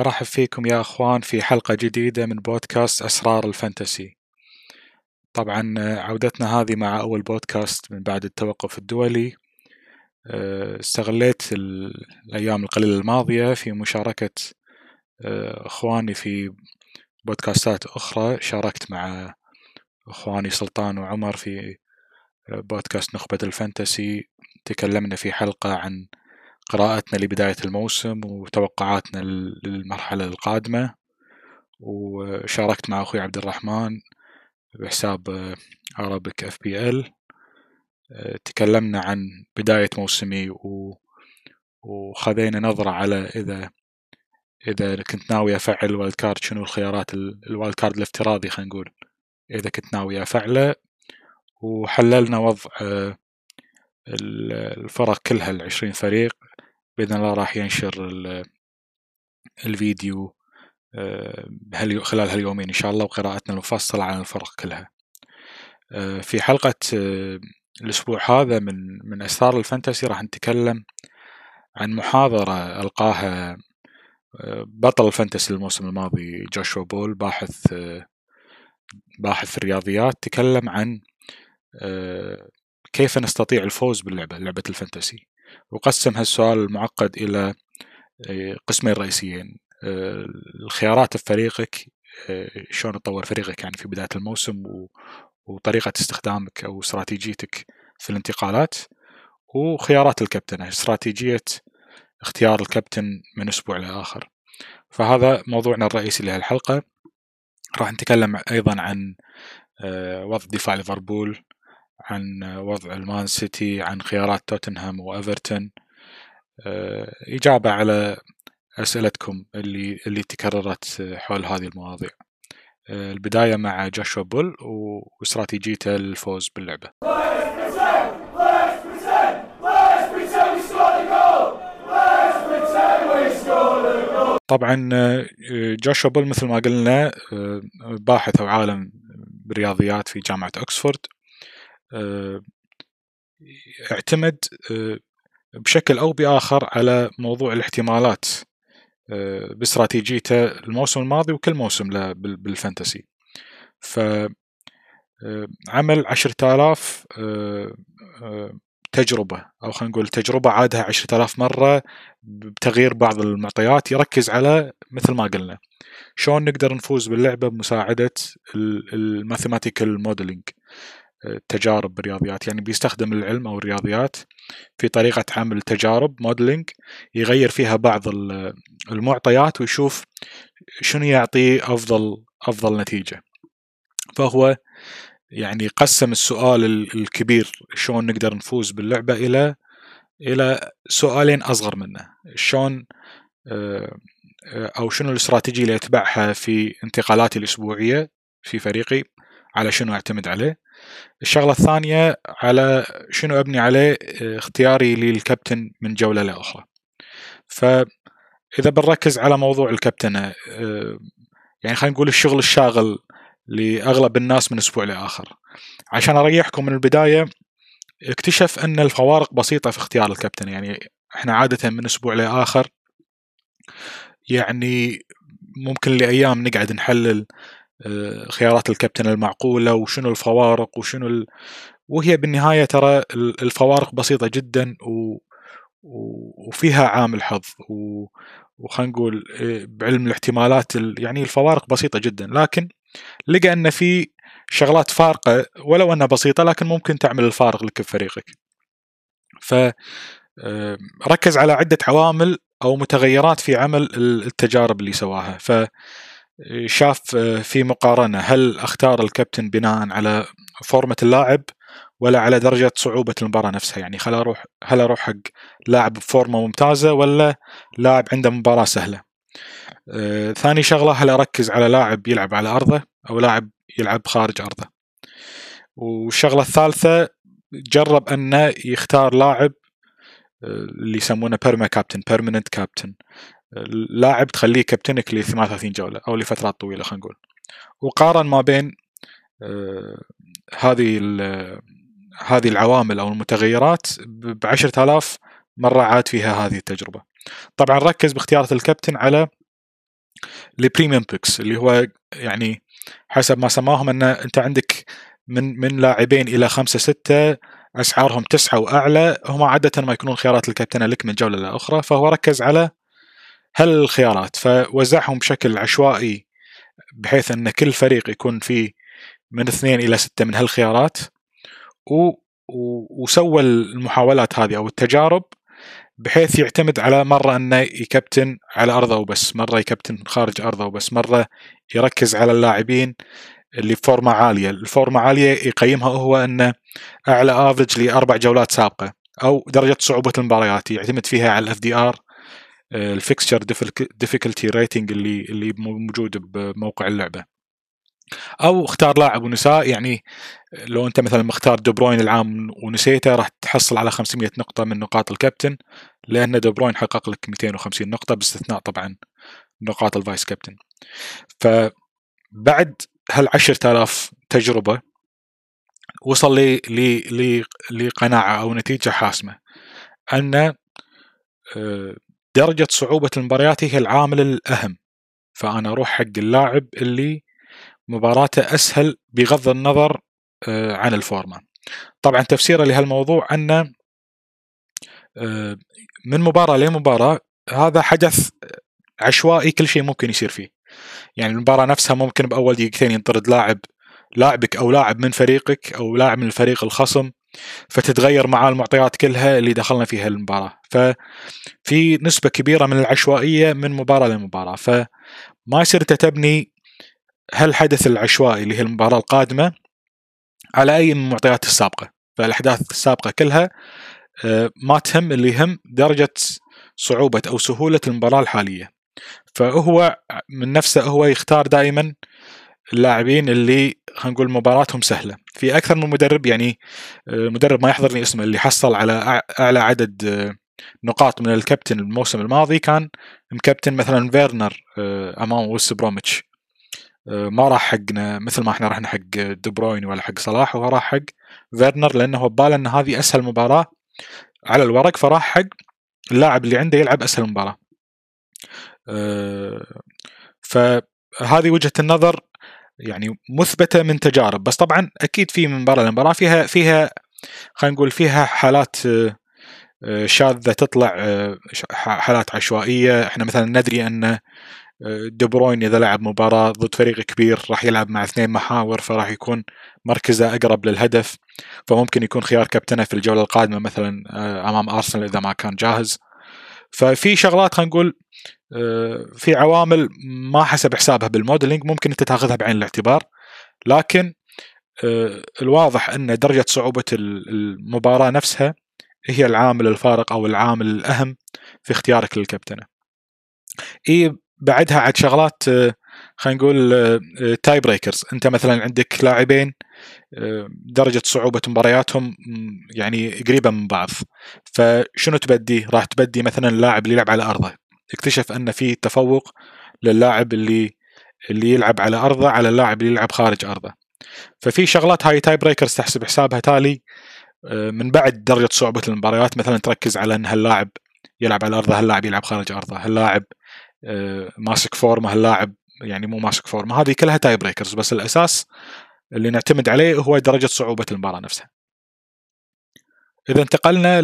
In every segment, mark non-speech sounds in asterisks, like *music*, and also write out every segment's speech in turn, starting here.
أرحب فيكم يا أخوان في حلقة جديدة من بودكاست أسرار الفانتسي. طبعا عودتنا هذه مع أول بودكاست من بعد التوقف الدولي. استغليت الأيام القليلة الماضية في مشاركة أخواني في بودكاستات أخرى. شاركت مع أخواني سلطان وعمر في بودكاست نخبة الفانتسي. تكلمنا في حلقة عن قراءتنا لبداية الموسم وتوقعاتنا للمرحلة القادمة. وشاركت مع أخوي عبد الرحمن بحساب أرابك FPL تكلمنا عن بداية موسمي. وخذينا نظرة على إذا إذا كنت ناوي أفعل wild card شنو الخيارات ال wild card الافتراضي خلينا نقول. إذا كنت ناوي أفعله. وحللنا وضع الفرق كلها العشرين فريق. بإذن الله راح ينشر الفيديو آه، خلال هاليومين إن شاء الله وقراءتنا المفصلة عن الفرق كلها. آه، في حلقة آه، الأسبوع هذا من من أسرار الفانتسي راح نتكلم عن محاضرة ألقاها بطل الفانتسي الموسم الماضي جوشوا بول باحث باحث الرياضيات تكلم عن كيف نستطيع الفوز باللعبة لعبة الفانتسي. وقسم هالسؤال المعقد إلى آه، قسمين رئيسيين. آه، الخيارات في فريقك آه، شلون تطور فريقك يعني في بداية الموسم وطريقة استخدامك أو استراتيجيتك في الانتقالات. وخيارات الكابتن استراتيجية اختيار الكابتن من أسبوع لآخر فهذا موضوعنا الرئيسي لهالحلقة. راح نتكلم أيضا عن وضع دفاع ليفربول. عن وضع المان سيتي عن خيارات توتنهام وأفرتون. آه، إجابة على أسئلتكم اللي اللي تكررت حول هذه المواضيع. آه، البداية مع جاشوا بول واستراتيجيته للفوز باللعبة. طبعا آه، جاشوا بول مثل ما قلنا باحث أو عالم بالرياضيات في جامعة أكسفورد. آه، اعتمد آه، بشكل أو بآخر على موضوع الاحتمالات آه، باستراتيجيته الموسم الماضي وكل موسم له بالفانتسي. ف عمل عشرة آلاف تجربة أو خلينا نقول تجربة عادها عشرة آلاف مرة بتغيير بعض المعطيات يركز على مثل ما قلنا شلون نقدر نفوز باللعبة بمساعدة ال mathematical modeling تجارب بالرياضيات يعني بيستخدم العلم أو الرياضيات في طريقة عمل تجارب modeling يغير فيها بعض المعطيات ويشوف شنو يعطي أفضل أفضل نتيجة. فهو يعني قسم السؤال الكبير شلون نقدر نفوز باللعبة إلى إلى سؤالين أصغر منه. شلون آه، أو شنو الاستراتيجية اللي أتبعها في انتقالاتي الأسبوعية في فريقي على شنو أعتمد عليه. الشغلة الثانية على شنو أبني عليه؟ اختياري للكابتن من جولة لأخرى. فإذا بنركز على موضوع الكابتنه آه، يعني خلينا نقول الشغل الشاغل لأغلب الناس من أسبوع لآخر. عشان أريحكم من البداية اكتشف أن الفوارق بسيطة في اختيار الكابتن. يعني إحنا عادة من أسبوع لآخر يعني ممكن لأيام نقعد نحلل خيارات الكابتن المعقولة وشنو الفوارق وشنو ال... وهي بالنهاية ترى الفوارق بسيطة جدا و... وفيها عامل حظ و... وخلينا نقول آه، بعلم الاحتمالات ال... يعني الفوارق بسيطة جدا. لكن لقى أن في شغلات فارقة ولو أنها بسيطة لكن ممكن تعمل الفارق لك بفريقك. ف آه، ركز على عدة عوامل أو متغيرات في عمل التجارب اللي سواها. ف شاف آه، في مقارنة. هل أختار الكابتن بناء على فورمة اللاعب ولا على درجة صعوبة المباراة نفسها؟ يعني هل أروح هل أروح حق لاعب بفورمة ممتازة ولا لاعب عنده مباراة سهلة؟ آه، ثاني شغلة هل أركز على لاعب يلعب على أرضه أو لاعب يلعب خارج أرضه؟ والشغلة الثالثة جرب أنه يختار لاعب آه، اللي يسمونه بيرما كابتن بيرمننت كابتن لاعب تخليه كابتنك ل 38 جولة أو لفترات طويلة خلينا نقول. وقارن ما بين آه، هذه هذه العوامل أو المتغيرات ب 10000 مرة عاد فيها هذه التجربة. طبعا ركز باختيار الكابتن على لبريميوم بيكس اللي هو يعني حسب ما سماهم أن أنت عندك من من لاعبين إلى خمسة ستة أسعارهم تسعة وأعلى هم عادة ما يكونون خيارات الكابتنه لك من جولة لاخرى فهو ركز على هالخيارات فوزعهم بشكل عشوائي بحيث أن كل فريق يكون فيه من اثنين إلى ستة من هالخيارات و وسوى المحاولات هذه أو التجارب بحيث يعتمد على مرة أنه يكبتن على أرضه وبس مرة يكبتن خارج أرضه وبس مرة يركز على اللاعبين اللي بفورمة عالية. الفورمة عالية يقيمها هو أنه أعلى average لأربع جولات سابقة أو درجة صعوبة المباريات يعتمد فيها على ال FDR ال fixture difficulty rating اللي اللي موجود بموقع اللعبة. أو اختار لاعب ونساه يعني لو أنت مثلا مختار دو بروين العام ونسيته راح تحصل على 500 نقطة من نقاط الكابتن لأن دو بروين حقق لك 250 نقطة باستثناء طبعا نقاط ال vice captain. فبعد هال 10000 تجربة وصل لي لي لقناعة أو نتيجة حاسمة. أن درجة صعوبة المباريات هي العامل الأهم فأنا أروح حق اللاعب اللي مباراته أسهل بغض النظر آه، عن الفورمة. طبعا تفسيره لهالموضوع ان آه، من مباراة لمباراه هذا حدث عشوائي كل شيء ممكن يصير فيه. يعني المباراة نفسها ممكن بأول دقيقتين ينطرد لاعب لاعبك أو لاعب من فريقك أو لاعب من الفريق الخصم فتتغير معاه المعطيات كلها اللي دخلنا فيها المباراة. ففي نسبة كبيرة من العشوائية من مباراة لمباراة. فما يصير تبني هالحدث العشوائي اللي هي المباراة القادمة على أي من المعطيات السابقة. فالأحداث السابقة كلها آه، ما تهم اللي يهم درجة صعوبة أو سهولة المباراة الحالية. فهو من نفسه هو يختار دائما اللاعبين اللي خلينا نقول مباراتهم سهلة. في أكثر من مدرب يعني آه، مدرب ما يحضرني اسمه اللي حصل على أعلى عدد آه، نقاط من الكابتن الموسم الماضي كان مكابتن مثلا فيرنر أمام ويس بروميتش. آه، ما راح حقنا مثل ما إحنا رحنا حق دي بروين ولا حق صلاح هو راح حق فيرنر لأنه بباله إن هذه أسهل مباراة على الورق فراح حق اللاعب اللي عنده يلعب أسهل مباراة. آه، فهذه وجهة النظر يعني مثبتة من تجارب. بس طبعا أكيد في من مباراة لمباراه فيها فيها خلينا نقول فيها حالات آه، شاذة تطلع حالات عشوائية. إحنا مثلا ندري أن دي بروين إذا لعب مباراة ضد فريق كبير راح يلعب مع اثنين محاور فراح يكون مركزه أقرب للهدف. فممكن يكون خيار كابتنه في الجولة القادمة مثلا آه، أمام أرسنال إذا ما كان جاهز. ففي شغلات خلينا نقول آه، في عوامل ما حسب حسابها بالموديلنج ممكن أنت تاخذها بعين الاعتبار لكن آه، الواضح أن درجة صعوبة المباراة نفسها هي العامل الفارق أو العامل الأهم في اختيارك للكابتنة. إي بعدها عاد شغلات آه، خلينا نقول tie آه، breakers أنت مثلا عندك لاعبين آه، درجة صعوبة مبارياتهم يعني قريبة من بعض. فشنو تبدي؟ راح تبدي مثلا اللاعب اللي يلعب على أرضه. اكتشف أن في تفوق للاعب اللي اللي يلعب على أرضه على اللاعب اللي يلعب خارج أرضه. ففي شغلات هاي tie breakers تحسب حسابها تالي من بعد درجة صعوبة المباريات. مثلا تركز على أن هاللاعب يلعب على أرضه هاللاعب يلعب خارج أرضه هاللاعب آه، ماسك فورمه اللاعب يعني مو ماسك فورمة هذه كلها tie breakers بس الأساس اللي نعتمد عليه هو درجة صعوبة المباراة نفسها. إذا انتقلنا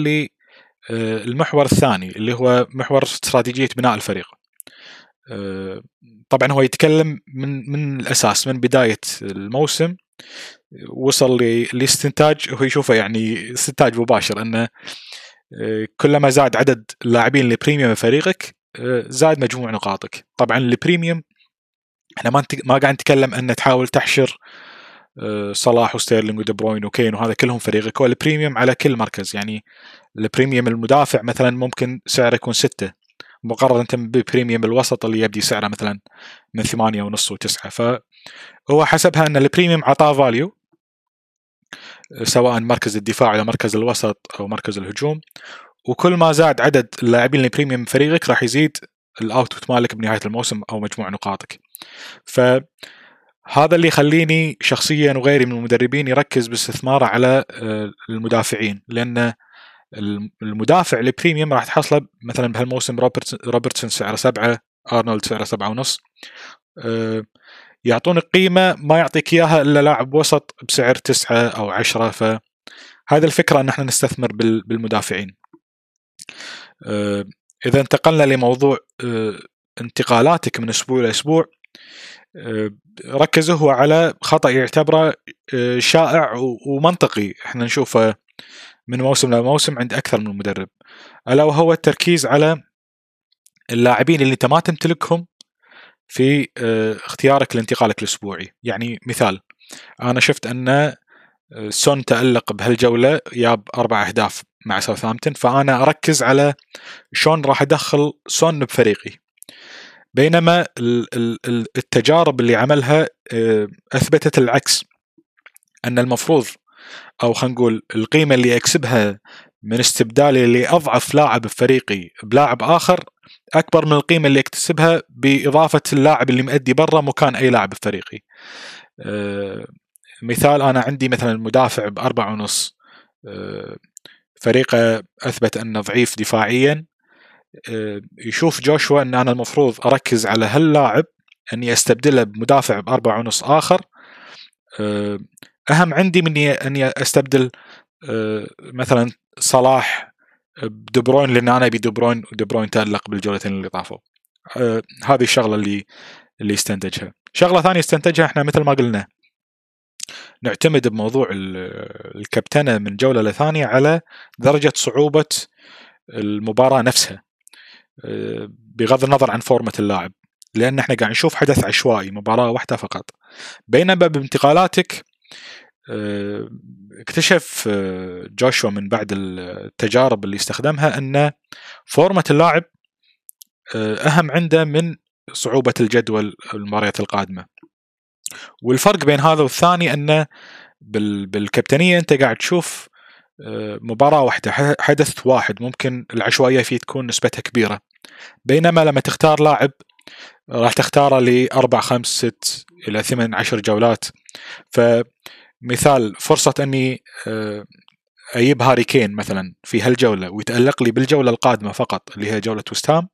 للمحور آه، الثاني اللي هو محور استراتيجية بناء الفريق. آه، طبعا هو يتكلم من من الأساس من بداية الموسم وصل لاستنتاج هو يشوفه يعني استنتاج مباشر إنه كلما زاد عدد اللاعبين البريميوم بفريقك زاد مجموع نقاطك طبعا ال premium إحنا ما ما قاعد نتكلم ان تحاول تحشر آه، صلاح وستيرلينج ودي بروين وكين وهذا كلهم فريقك. هو ال premium على كل مركز. يعني ال premium المدافع مثلا ممكن سعره يكون ستة. مقارنة ب premium الوسط اللي يبدي سعره مثلا من ثمانية ونص وتسعة. فهو حسبها إن ال premium عطاه value سواء مركز الدفاع أو مركز الوسط أو مركز الهجوم. وكل ما زاد عدد اللاعبين ال premium بفريقك راح يزيد ال output مالك بنهاية الموسم أو مجموع نقاطك. فهذا اللي يخليني شخصيا وغيري من المدربين يركز باستثماره على آه، المدافعين. لأن المدافع ال premium راح تحصله مثلا بهالموسم روبرتسون سعره سبعة ارنولد سعره سبعة ونص. يعطونك قيمة ما يعطيك إياها إلا لاعب وسط بسعر تسعة أو عشرة. فهذا الفكرة إن إحنا نستثمر بالمدافعين. إذا انتقلنا لموضوع انتقالاتك من أسبوع لاسبوع ركزوا هو على خطأ يعتبره شائع ومنطقي. إحنا نشوفه من موسم لموسم عند أكثر من مدرب. ألا وهو التركيز على اللاعبين اللي أنت ما تمتلكهم في آه، اختيارك لانتقالك الأسبوعي. يعني مثال أنا شفت أن آه، سون تألق بهالجولة جاب أربع أهداف. مع ساوثهامبتون فأنا أركز على شلون راح أدخل سون بفريقي. بينما التجارب اللي عملها آه، أثبتت العكس. أن المفروض أو خلينا نقول القيمة اللي أكسبها من استبدالي لأضعف لاعب بفريقي بلاعب آخر أكبر من القيمة اللي اكتسبها بإضافة اللاعب اللي مؤدي برا مكان أي لاعب بفريقي. أه مثال أنا عندي مثلا مدافع بأربعة ونص. أه فريقه أثبت أنه ضعيف دفاعيا أه يشوف جوشوا إن أنا المفروض أركز على هاللاعب إني أستبدله بمدافع بأربعة ونص آخر أه أهم عندي من اني أستبدل أه مثلا صلاح بدو بروين لأن أنا أبي دو بروين تألق بالجولتين اللي طافوا. آه هذه الشغلة اللي اللي استنتجها. شغلة ثانية استنتجها إحنا مثل ما قلنا. نعتمد بموضوع الكابتنة من جولة لثانية على درجة صعوبة المباراة نفسها آه بغض النظر عن فورمة اللاعب لأن إحنا قاعد نشوف حدث عشوائي مباراة واحدة فقط. بينما بانتقالاتك آه، اكتشف آه، جوشوا من بعد التجارب اللي استخدمها أن فورمة اللاعب أهم عنده من صعوبة الجدول المباريات القادمة. والفرق بين هذا والثاني أنه بالكابتنية أنت قاعد تشوف مباراة واحدة حدث واحد ممكن العشوائية فيه تكون نسبتها كبيرة. بينما لما تختار لاعب راح تختاره لأربع خمس ست إلى ثمان عشر جولات. ف مثال فرصة أني آه، أجيب هاري كين مثلا في هالجولة ويتألق لي بالجولة القادمة فقط اللي هي جولة وستهام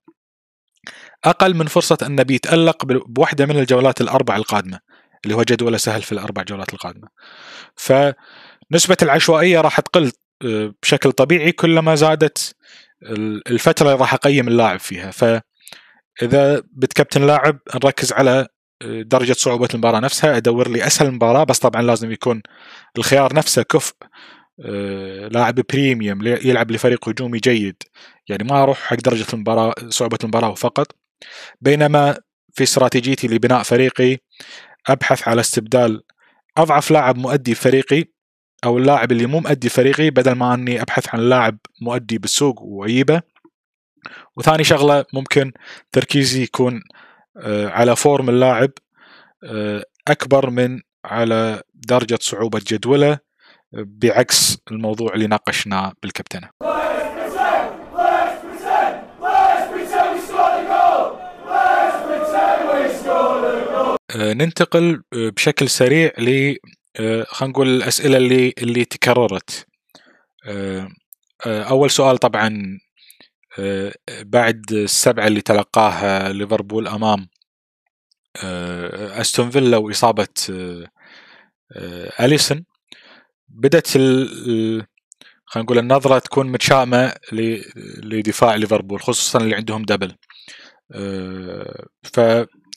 أقل من فرصة انه بيتألق بواحدة من الجولات الأربع القادمة. اللي هو جدوله سهل في الأربع جولات القادمة. فنسبة العشوائية راح تقل آه، بشكل طبيعي كلما زادت الفترة اللي راح أقيم اللاعب فيها. فإذا بتكابتن لاعب نركز على درجة صعوبة المباراة نفسها أدور لي أسهل مباراه بس طبعا لازم يكون الخيار نفسه كفء آه، لاعب بريميوم يلعب لفريق هجومي جيد. يعني ما أروح حق درجة المباراة صعوبة المباراة فقط. بينما في استراتيجيتي لبناء فريقي أبحث على استبدال أضعف لاعب مؤدي فريقي أو اللاعب اللي مو مؤدي فريقي بدل ما أني أبحث عن لاعب مؤدي بالسوق وأجيبه وثاني شغلة ممكن تركيزي يكون آه، على فورم اللاعب آه، أكبر من على درجة صعوبة جدوله بعكس الموضوع اللي ناقشناه بالكابتنة. ننتقل بشكل سريع ل خلينا نقول الأسئلة اللي اللي تكررت. أول سؤال طبعا آه، بعد السبعة اللي تلقاها ليفربول أمام آه، أستون فيلا وإصابة آه، أليسون بدأت خلينا نقول النظرة تكون متشائمة لدفاع ليفربول خصوصا اللي عندهم دبل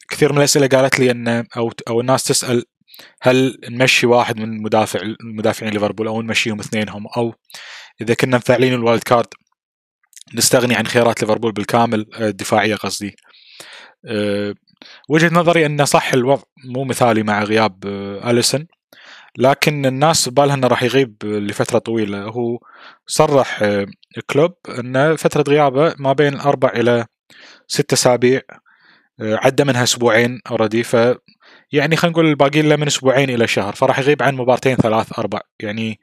فكثير من الأسئلة قالت لي أن أو أو الناس تسأل هل نمشي واحد من مدافع المدافعين ليفربول أو نمشيهم اثنينهم أو إذا كنا مفعلين ال wild card نستغني عن خيارات ليفربول بالكامل آه، الدفاعية قصدي. آه، وجهة نظري انه صح الوضع مو مثالي مع غياب آه، اليسون لكن الناس بالها إنه راح يغيب لفترة طويلة. هو صرح كلوب إن فترة غيابه ما بين أربع إلى ست أسابيع عدى منها أسبوعين already ف يعني خلينا نقول الباقي له من أسبوعين إلى شهر فراح يغيب عن مبارتين ثلاث أربع. يعني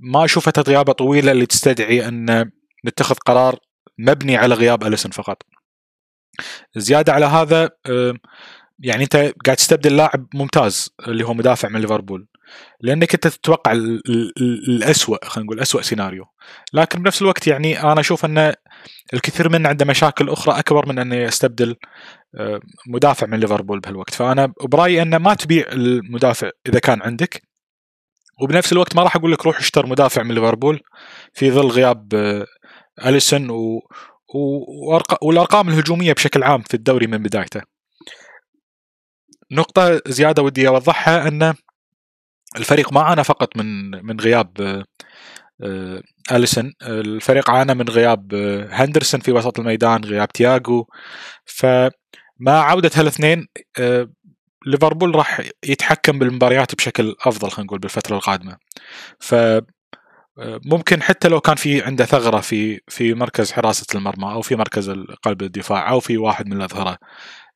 ما أشوف فتره غيابه طويلة اللي تستدعي أن نتخذ قرار مبني على غياب أليسون فقط. زيادة على هذا يعني أنت قاعد تستبدل لاعب ممتاز اللي هو مدافع من ليفربول لأنك أنت تتوقع الاسوء خلينا نقول اسوء سيناريو. لكن بنفس الوقت يعني أنا أشوف أن الكثير منا عنده مشاكل أخرى أكبر من انه يستبدل مدافع من ليفربول بهالوقت. فأنا برأيي انه ما تبيع المدافع إذا كان عندك وبنفس الوقت ما راح أقول لك روح اشتر مدافع من ليفربول في ظل غياب أليسون و... والأرقام الهجومية بشكل عام في الدوري من بدايته. نقطة زيادة ودي أوضحها أن الفريق ما عانى فقط من من غياب آه، أليسون. الفريق عانى من غياب آه، هندرسون في وسط الميدان غياب تياجو فمع عودة هالاثنين آه، ليفربول راح يتحكم بالمباريات بشكل أفضل خلينا نقول بالفترة القادمة. ف ممكن حتى لو كان في عنده ثغرة في في مركز حراسة المرمى أو في مركز قلب الدفاع أو في واحد من الاظهره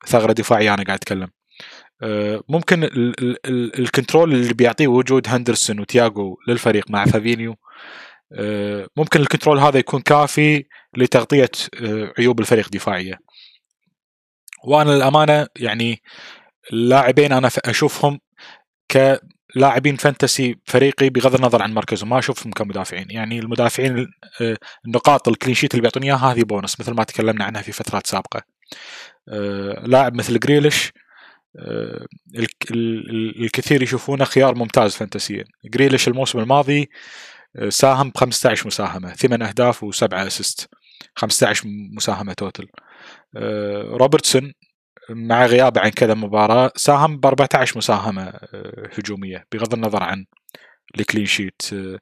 ثغرة دفاعية أنا قاعد أتكلم. ممكن ال control اللي بيعطيه وجود هندرسون وتياجو للفريق مع فابينيو ممكن ال control هذا يكون كافي لتغطية عيوب الفريق دفاعيه وأنا للأمانة يعني اللاعبين أنا أشوفهم كلاعبين fantasy فريقي بغض النظر عن مركزهم ما أشوفهم كمدافعين. يعني المدافعين آه، النقاط ال clean sheet اللي بيعطوني إياها هذه بونص مثل ما تكلمنا عنها في فترات سابقة. آه، لاعب مثل جريليش آه، الكثير يشوفونه خيار ممتاز فانتسيا. جريليش الموسم الماضي ساهم ب 15 مساهمة 8 أهداف و7 assist. 15 مساهمة total روبرتسون مع غيابه عن كذا مباراة ساهم ب 14 مساهمة آه، هجومية بغض النظر عن ال clean sheet. آه،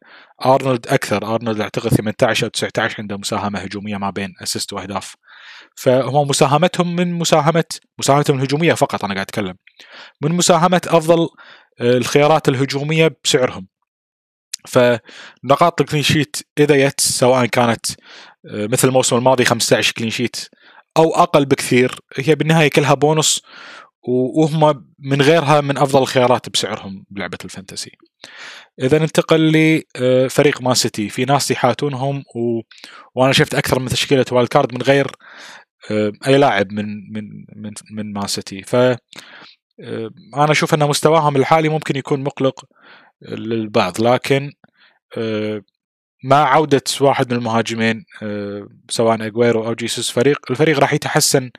أرنولد أكثر أرنولد أعتقد 18 أو 19 عنده مساهمة هجومية ما بين assist وأهداف. فهم مساهمتهم من مساهمة مساهمتهم الهجومية فقط أنا قاعد أتكلم من مساهمة أفضل آه، الخيارات الهجومية بسعرهم. فنقاط ال clean sheet إذا جت سواء كانت مثل الموسم الماضي 15 clean sheet أو أقل بكثير. هي بالنهاية كلها بونص وهم من غيرها من أفضل الخيارات بسعرهم بلعبة ال fantasy. إذا ننتقل لفريق مان سيتي. في ناس يحاتونهم و... وأنا شفت أكثر من تشكيلة wild card من غير آه، أي لاعب من من من من مان سيتي. ف آه، أنا أشوف أن مستواهم الحالي ممكن يكون مقلق للبعض لكن آه، مع عودة واحد من المهاجمين آه، سواء اجويرو أو جيسوس فريق. الفريق راح يتحسن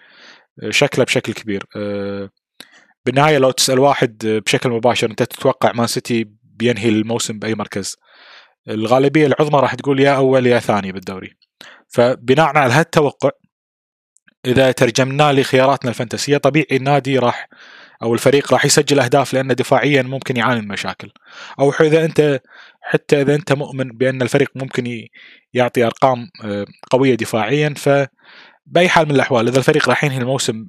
آه، شكله بشكل كبير. آه، بالنهاية لو تسأل واحد بشكل مباشر أنت تتوقع مان سيتي بينهي الموسم بأي مركز؟ الغالبية العظمى راح تقول يا أول يا ثاني بالدوري. فبناء على هالتوقع إذا ترجمناه لخياراتنا الفانتسية طبيعي النادي راح أو الفريق راح يسجل أهداف لأنه دفاعيا ممكن يعاني من مشاكل. أو إذا انت حتى إذا أنت مؤمن بأن الفريق ممكن يعطي أرقام آه، قوية دفاعيا ف بأي حال من الأحوال إذا الفريق راح ينهي الموسم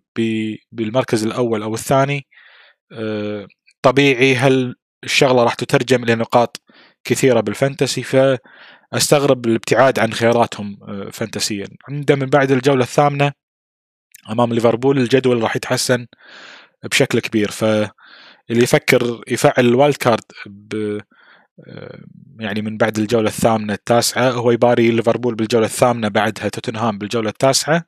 بالمركز الأول أو الثاني آه، طبيعي هل الشغلة راح تترجم إلى نقاط كثيرة بال fantasy؟ فأستغرب الابتعاد عن خياراتهم آه، فانتسيا. عنده من بعد الجولة الثامنة أمام ليفربول الجدول راح يتحسن بشكل كبير. فاللي يفكر يفعل ال wild card يعني من بعد الجولة الثامنة التاسعة هو يباري ليفربول بالجولة الثامنة بعدها توتنهام بالجولة التاسعة.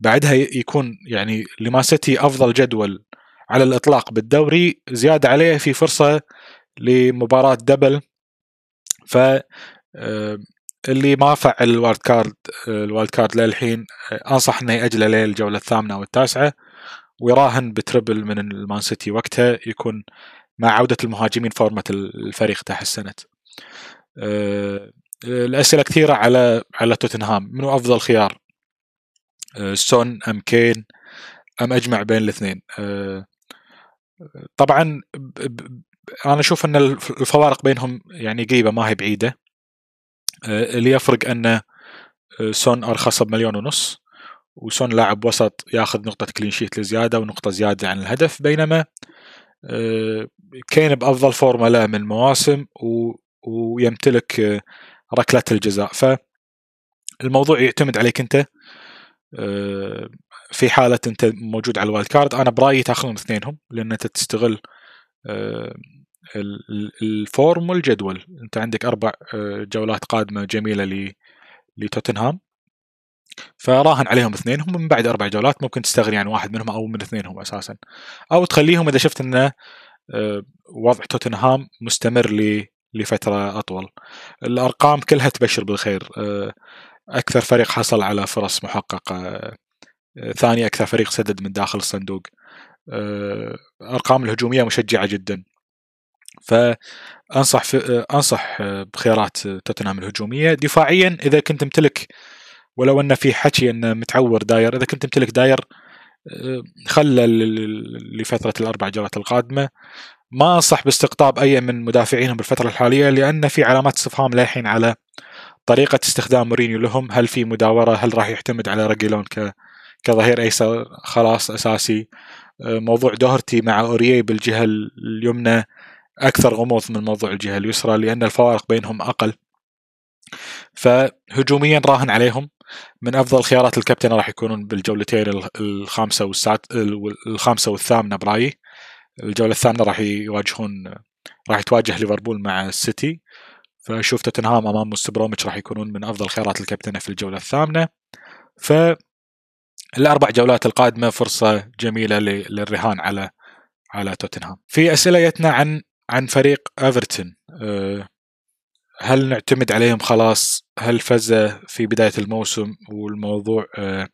بعدها يكون يعني لما سيتي أفضل جدول على الإطلاق بالدوري زيادة عليه في فرصة لمباراة double. ف اللي ما فعل ال wild card ال wild card للحين أنصح إنه يأجله للجولة الثامنة أو التاسعة. ويراهن ب triple من المان سيتي وقتها يكون مع عودة المهاجمين فورمة الفريق تحسنت أه الأسئلة كثيرة على على توتنهام. منو أفضل خيار؟ أه سون أم كين أم أجمع بين الاثنين؟ أه طبعا أنا أشوف أن الفوارق بينهم يعني قريبة ما هي بعيدة. اللي يفرق أن آه، سون أرخص بمليون ونص. وسون لاعب وسط ياخذ نقطة clean sheet لزيادة ونقطة زيادة عن الهدف بينما آه، كين بأفضل فورمة له من مواسم ويمتلك آه، ركلة الجزاء. فالموضوع يعتمد عليك أنت آه، في حالة أنت موجود على ال wild card. أنا برأيي تاخذون اثنينهم لأن أنت تستغل ال form والجدول. أنت عندك أربع جولات قادمة جميلة لتوتنهام. فراهن عليهم اثنينهم من بعد أربع جولات ممكن تستغني عن واحد منهم أو من اثنينهم أساسا. أو تخليهم إذا شفت إنه آه، وضع توتنهام مستمر لفترة أطول. الأرقام كلها تبشر بالخير. آه، أكثر فريق حصل على فرص محققة. ثاني أكثر فريق سدد من داخل الصندوق. أرقام الهجومية مشجعة جدا. فأنصح أنصح بخيارات توتنهام الهجومية. دفاعيا إذا كنت تمتلك ولو أن في حكي انه متعور داير إذا كنت تمتلك داير خلى لفترة الأربع جولات القادمة. ما أنصح باستقطاب أي من مدافعينهم بالفترة الحالية لأن في علامات استفهام للحين على طريقة استخدام مورينيو لهم. هل في مداورة؟ هل راح يعتمد على رجلون ك كظهير أيسر؟ خلاص أساسي. موضوع دوهرتي مع اوريه بالجهة اليمنى أكثر غموض من موضوع الجهة اليسرى لأن الفوارق بينهم أقل. فهجوميا راهن عليهم. من أفضل خيارات الكابتن راح يكونون بالجولتين الخامسة والسات الخامسة والثامنة برأيي. الجولة الثامنة راح يواجهون راح يتواجه ليفربول مع السيتي فأشوف توتنهام أمام مستبروميتش راح يكونون من أفضل خيارات الكابتن في الجولة الثامنة. ف الأربع جولات القادمة فرصة جميلة للرهان على على توتنهام. في أسئلة جتنا عن عن فريق ايفرتون أه، هل نعتمد عليهم خلاص؟ هل فزة في بداية الموسم والموضوع أه،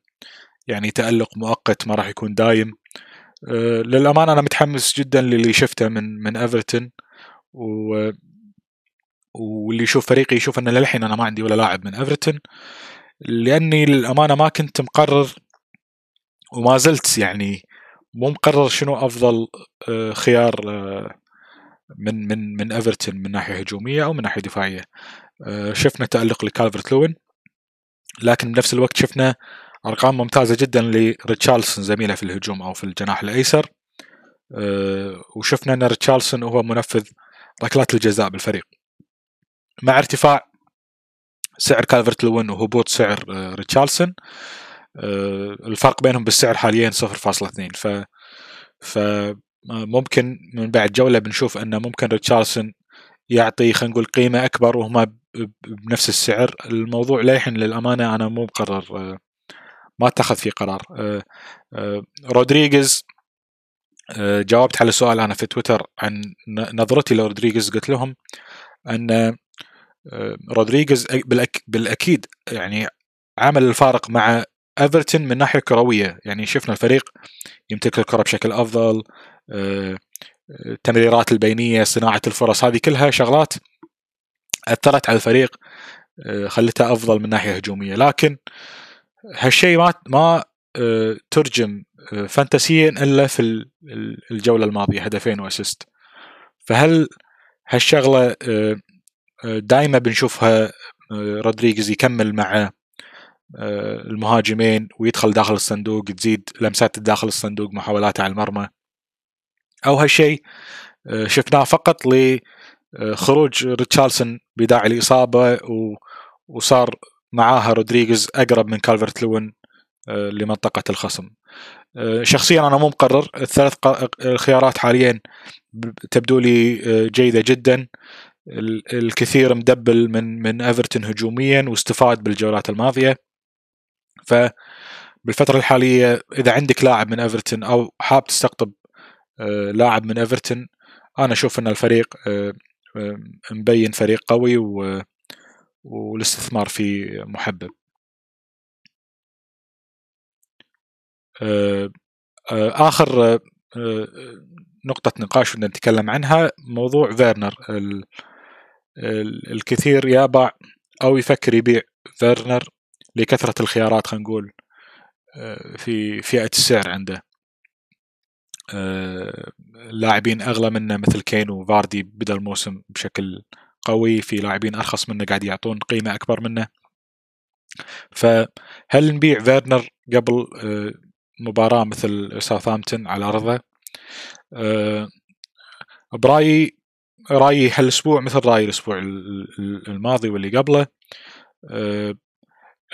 يعني تألق مؤقت ما راح يكون دايم؟ أه، للأمانة أنا متحمس جدا للي شفته من من إيفرتون و واللي يشوف فريقي يشوف ان للحين أنا ما عندي ولا لاعب من إيفرتون لأني للأمانة ما كنت مقرر وما زلت يعني مو مقرر شنو أفضل آه، خيار آه، من من من ايفرتون من ناحية هجومية أو من ناحية دفاعية. آه، شفنا تألق لكالفرت لوين لكن بنفس الوقت شفنا أرقام ممتازة جدا لريتشارلسون زميله في الهجوم أو في الجناح الأيسر. وشفنا إن ريتشارلسون هو منفذ ركلات الجزاء بالفريق. مع ارتفاع سعر كالفرت لوين وهبوط سعر ريتشارلسون آه، الفرق بينهم بالسعر حاليا 0.2 ف فممكن من بعد جولة بنشوف انه ممكن ريتشارلسون يعطي خلينا نقول قيمة أكبر وهما بنفس السعر. الموضوع للحين للأمانة أنا مو مقرر آه، ما اتخذ فيه قرار. آه، رودريغيز جاوبت على سؤال أنا في تويتر عن نظرتي لرودريغيز. قلت لهم أن رودريغيز بالأكيد يعني عمل الفارق مع إيفرتون من ناحية كروية. يعني شفنا الفريق يمتلك الكرة بشكل أفضل آه، التمريرات البينية صناعة الفرص هذه كلها شغلات أثرت على الفريق آه، خلتها أفضل من ناحية هجومية. لكن هالشيء ما ما آه، ترجم فانتسيا إلا في الجولة الماضية هدفين وأسيست. فهل هالشغلة دائما بنشوفها رودريغيز يكمل مع آه، المهاجمين ويدخل داخل الصندوق تزيد لمسات داخل الصندوق محاولاته على المرمى. أو هالشيء آه، شفناه فقط لخروج ريتشارلسون بداعي الإصابة وصار معاها رودريغيز أقرب من كالفرت لوين آه، لمنطقة الخصم. شخصيا أنا مو مقرر. الثلاث خيارات حاليا تبدو لي جيدة جدا. الكثير مدبل من من إيفرتون هجوميا واستفاد بالجولات الماضية. فبالفتره الحالية إذا عندك لاعب من إيفرتون أو حاب تستقطب آه، لاعب من إيفرتون. أنا أشوف إن الفريق آه، آه، مبين فريق قوي والاستثمار فيه محبب. آخر نقطة نقاش بدنا نتكلم عنها موضوع فيرنر. الكثير باع أو يفكر يبيع فيرنر لكثرة الخيارات خلينا نقول آه، في فئة السعر عنده. آه، لاعبين أغلى منه مثل كين وفاردي بدأ الموسم بشكل قوي في لاعبين أرخص منه قاعد يعطون قيمة أكبر منه. فهل نبيع فيرنر قبل آه، مباراة مثل ساوثامبتون على أرضه؟ برأيي رأيي هالأسبوع مثل رايي الأسبوع الماضي واللي قبله.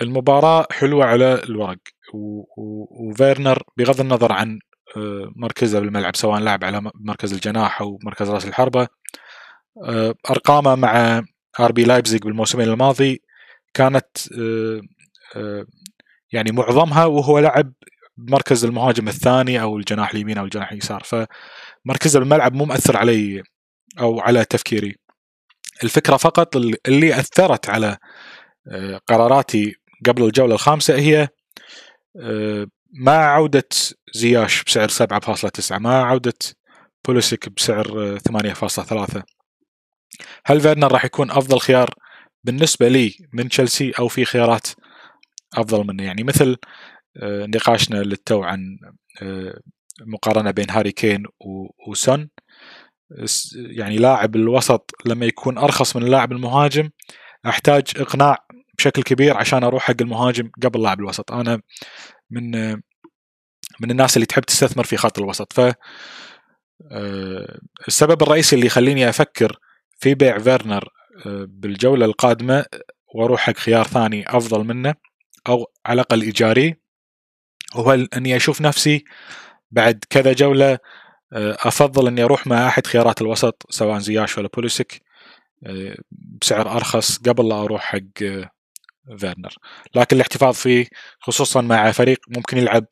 المباراة حلوة على الورق وفيرنر بغض النظر عن آه، مركزه بالملعب سواء لعب على مركز الجناح أو مركز رأس الحربة. آه، أرقامه مع آر بي لايبزيج بالموسمين الماضي كانت آه، يعني معظمها وهو لعب بمركز المهاجم الثاني أو الجناح اليمين أو الجناح اليسار. فمركزه بالملعب مو مؤثر علي أو على تفكيري. الفكرة فقط اللي أثرت على قراراتي قبل الجولة الخامسة هي آه، مع عودة زياش بسعر 7.9 مع عودة بوليسيك بسعر 8.3 هل فيرنر راح يكون أفضل خيار بالنسبة لي من تشيلسي أو في خيارات أفضل منه؟ يعني مثل آه، نقاشنا للتو عن آه، مقارنة بين هاري كين وسون. يعني لاعب الوسط لما يكون أرخص من اللاعب المهاجم أحتاج إقناع بشكل كبير عشان أروح حق المهاجم قبل لاعب الوسط. أنا من من الناس اللي تحب تستثمر في خط الوسط. ف آه، السبب الرئيسي اللي يخليني أفكر في بيع فيرنر آه، بالجولة القادمة وأروح حق خيار ثاني أفضل منه أو على الأقل يجاريه هو أني أشوف نفسي بعد كذا جولة آه، أفضل أني أروح مع أحد خيارات الوسط سواء زياش ولا بوليسك بسعر أرخص قبل لا أروح حق فيرنر لكن الاحتفاظ فيه خصوصا مع فريق ممكن يلعب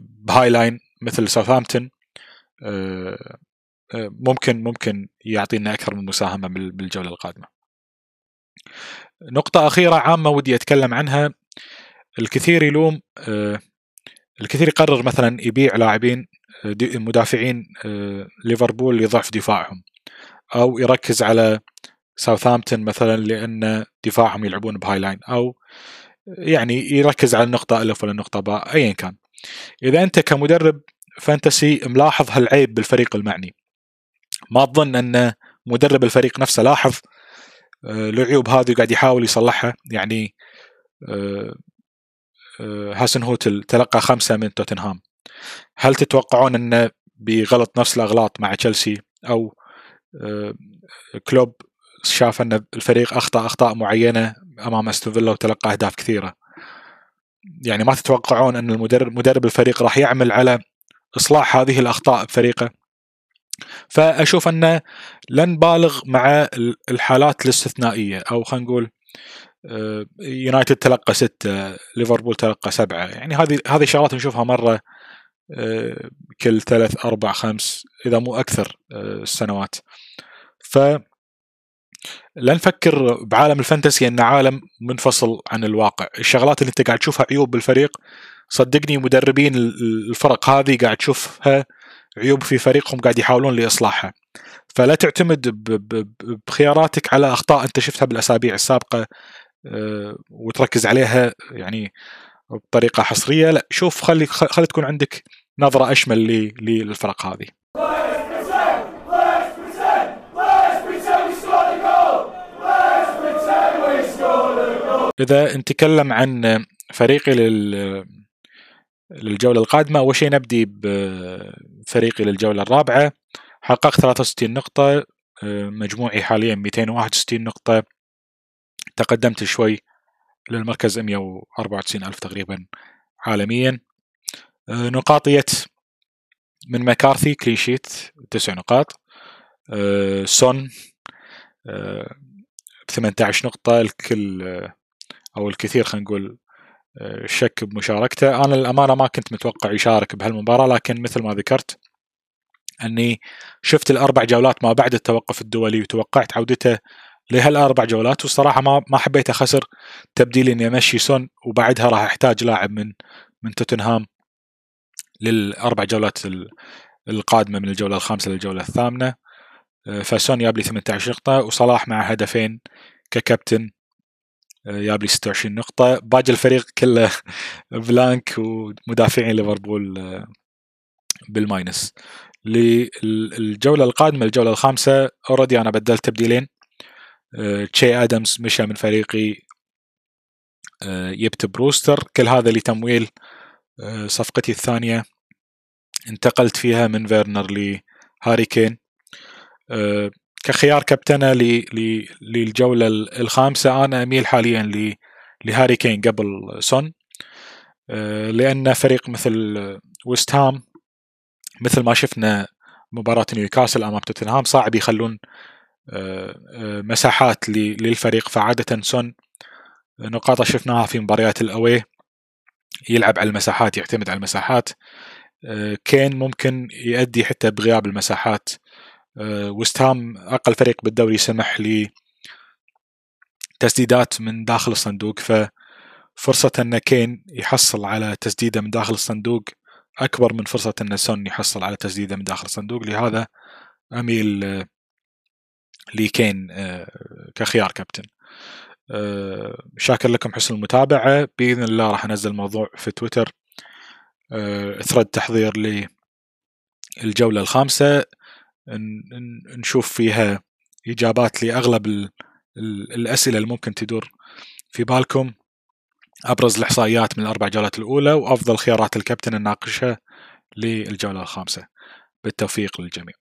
ب high line مثل ساوثهامبتون آه، آه، ممكن ممكن يعطينا أكثر من مساهمة بالجولة القادمة. نقطة أخيرة عامة ودي أتكلم عنها الكثير يلوم آه، الكثير يقرر مثلا يبيع لاعبين مدافعين ليفربول لضعف دفاعهم أو يركز على ساوثهامبتون مثلا لأن دفاعهم يلعبون ب high line أو يعني يركز على النقطة ألف ولا النقطة باء أيا كان. إذا أنت كمدرب fantasy ملاحظ هالعيب بالفريق المعني. ما اظن أن مدرب الفريق نفسه لاحظ آه، العيوب هذه وقاعد يحاول يصلحها؟ يعني آه، آه، هاسن هوتل تلقى خمسة من توتنهام. هل تتوقعون انه بغلط نفس الأغلاط مع تشيلسي؟ أو كلوب شاف أن الفريق أخطأ أخطاء معينة أمام أستون فيلا وتلقى أهداف كثيرة. يعني ما تتوقعون أن المدرب مدرب الفريق راح يعمل على إصلاح هذه الأخطاء بفريقه؟ فأشوف انه لن بالغ مع الحالات الاستثنائية أو خلينا نقول آه، يونايتد تلقى ستة ليفربول تلقى سبعة. يعني هذه هذه شغلات نشوفها مرة آه، كل ثلاث أربع خمس إذا مو أكثر آه، السنوات. ف لا نفكر بعالم الفانتسي انه عالم منفصل عن الواقع. الشغلات اللي أنت قاعد تشوفها عيوب بالفريق صدقني مدربين الفرق هذه قاعد تشوفها عيوب في فريقهم قاعد يحاولون لإصلاحها. فلا تعتمد بخياراتك على أخطاء أنت شفتها بالأسابيع السابقة آه، وتركز عليها يعني بطريقة حصرية. لا شوف خلي خلي تكون عندك نظرة أشمل للفرق هذه. إذا نتكلم عن فريقي لل للجولة القادمة أول شيء نبدي بفريقي للجولة الرابعة. حققت 63 نقطة مجموعي حاليا 261 نقطة. تقدمت شوي للمركز 194 ألف تقريبا عالميا. نقاطية من مكارثي كليشيت تسع نقاط. سون ب 18 نقطة الكل أو الكثير خلينا نقول شك بمشاركته. أنا للأمانة ما كنت متوقع يشارك بهالمباراة لكن مثل ما ذكرت أني شفت الأربع جولات ما بعد التوقف الدولي وتوقعت عودته لهالأربع جولات والصراحه ما ما حبيت أخسر تبديل إني أمشي سون وبعدها راح أحتاج لاعب من من توتنهام للأربع جولات القادمة من الجولة الخامسة للجولة الثامنة. فسون جاب لي 18 نقطة وصلاح مع هدفين ككابتن جاب لي 26 نقطة. باقي الفريق كله *laughs* blank ومدافعين ليفربول آه، بال minus. للجولة القادمة الجولة الخامسة already أنا بدلت تبديلين. تشي آه، آدمز مشى من فريقي آه، جبت بروستر. كل هذا لتمويل صفقتي الثانية. انتقلت فيها من فيرنر لهاري كين. كخيار كابتنة للجولة الخامسة أنا أميل حاليا لهاري كين قبل سون. آه، لأن فريق مثل ويست هام مثل ما شفنا مباراة نيوكاسل أمام توتنهام صعب يخلون آه، آه، مساحات للفريق. فعادة سون نقاط شفناها في مباريات ال away يلعب على المساحات يعتمد على المساحات. كين ممكن يؤدي حتى بغياب المساحات. آه، ويست هام أقل فريق بالدوري سمح لي تسديدات من داخل الصندوق ف فرصة أن كين يحصل على تسديدة من داخل الصندوق أكبر من فرصة أن سون يحصل على تسديدة من داخل الصندوق. لهذا أميل آه، لكين آه، كخيار كابتن. آه، شاكر لكم حسن المتابعة. بإذن الله راح أنزل موضوع في تويتر. ثرد تحضير للجولة الخامسة. نشوف فيها إجابات لأغلب الأسئلة اللي ممكن تدور في بالكم أبرز الإحصائيات من الأربع جولات الأولى وأفضل خيارات الكابتن الناقشة للجولة الخامسة. بالتوفيق للجميع.